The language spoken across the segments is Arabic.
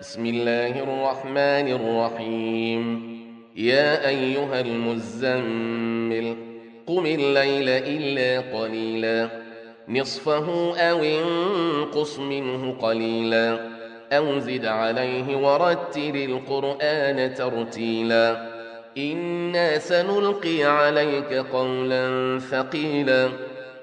بسم الله الرحمن الرحيم. يا أيها المزمل قم الليل إلا قليلا. نصفه أو انقص منه قليلا. أو زد عليه ورتل القرآن ترتيلا. إنا سنلقي عليك قولا ثقيلا.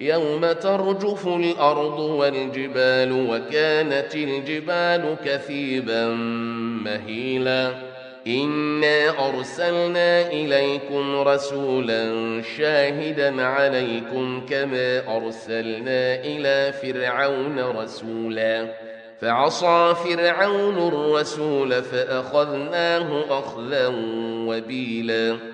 يوم ترجف الأرض والجبال وكانت الجبال كثيبا مهيلا. إنا أرسلنا إليكم رسولا شاهدا عليكم كما أرسلنا إلى فرعون رسولا. فعصى فرعون الرسول فأخذناه أخذا وبيلا.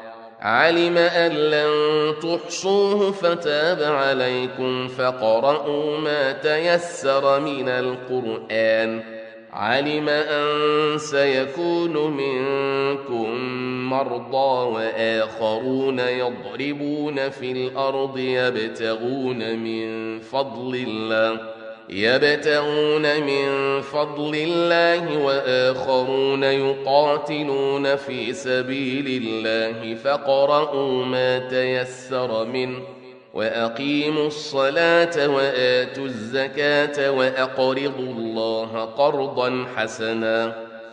علم أن لن تحصوه فتاب عليكم فقرأوا ما تيسر من القرآن. علم أن سيكون منكم مرضى وآخرون يضربون في الأرض يبتغون من فضل الله. يبتغون من فضل الله وآخرون يقاتلون في سبيل الله فقرأوا ما تيسر منه وأقيموا الصلاة وآتوا الزكاة وأقرضوا الله قرضا حسنا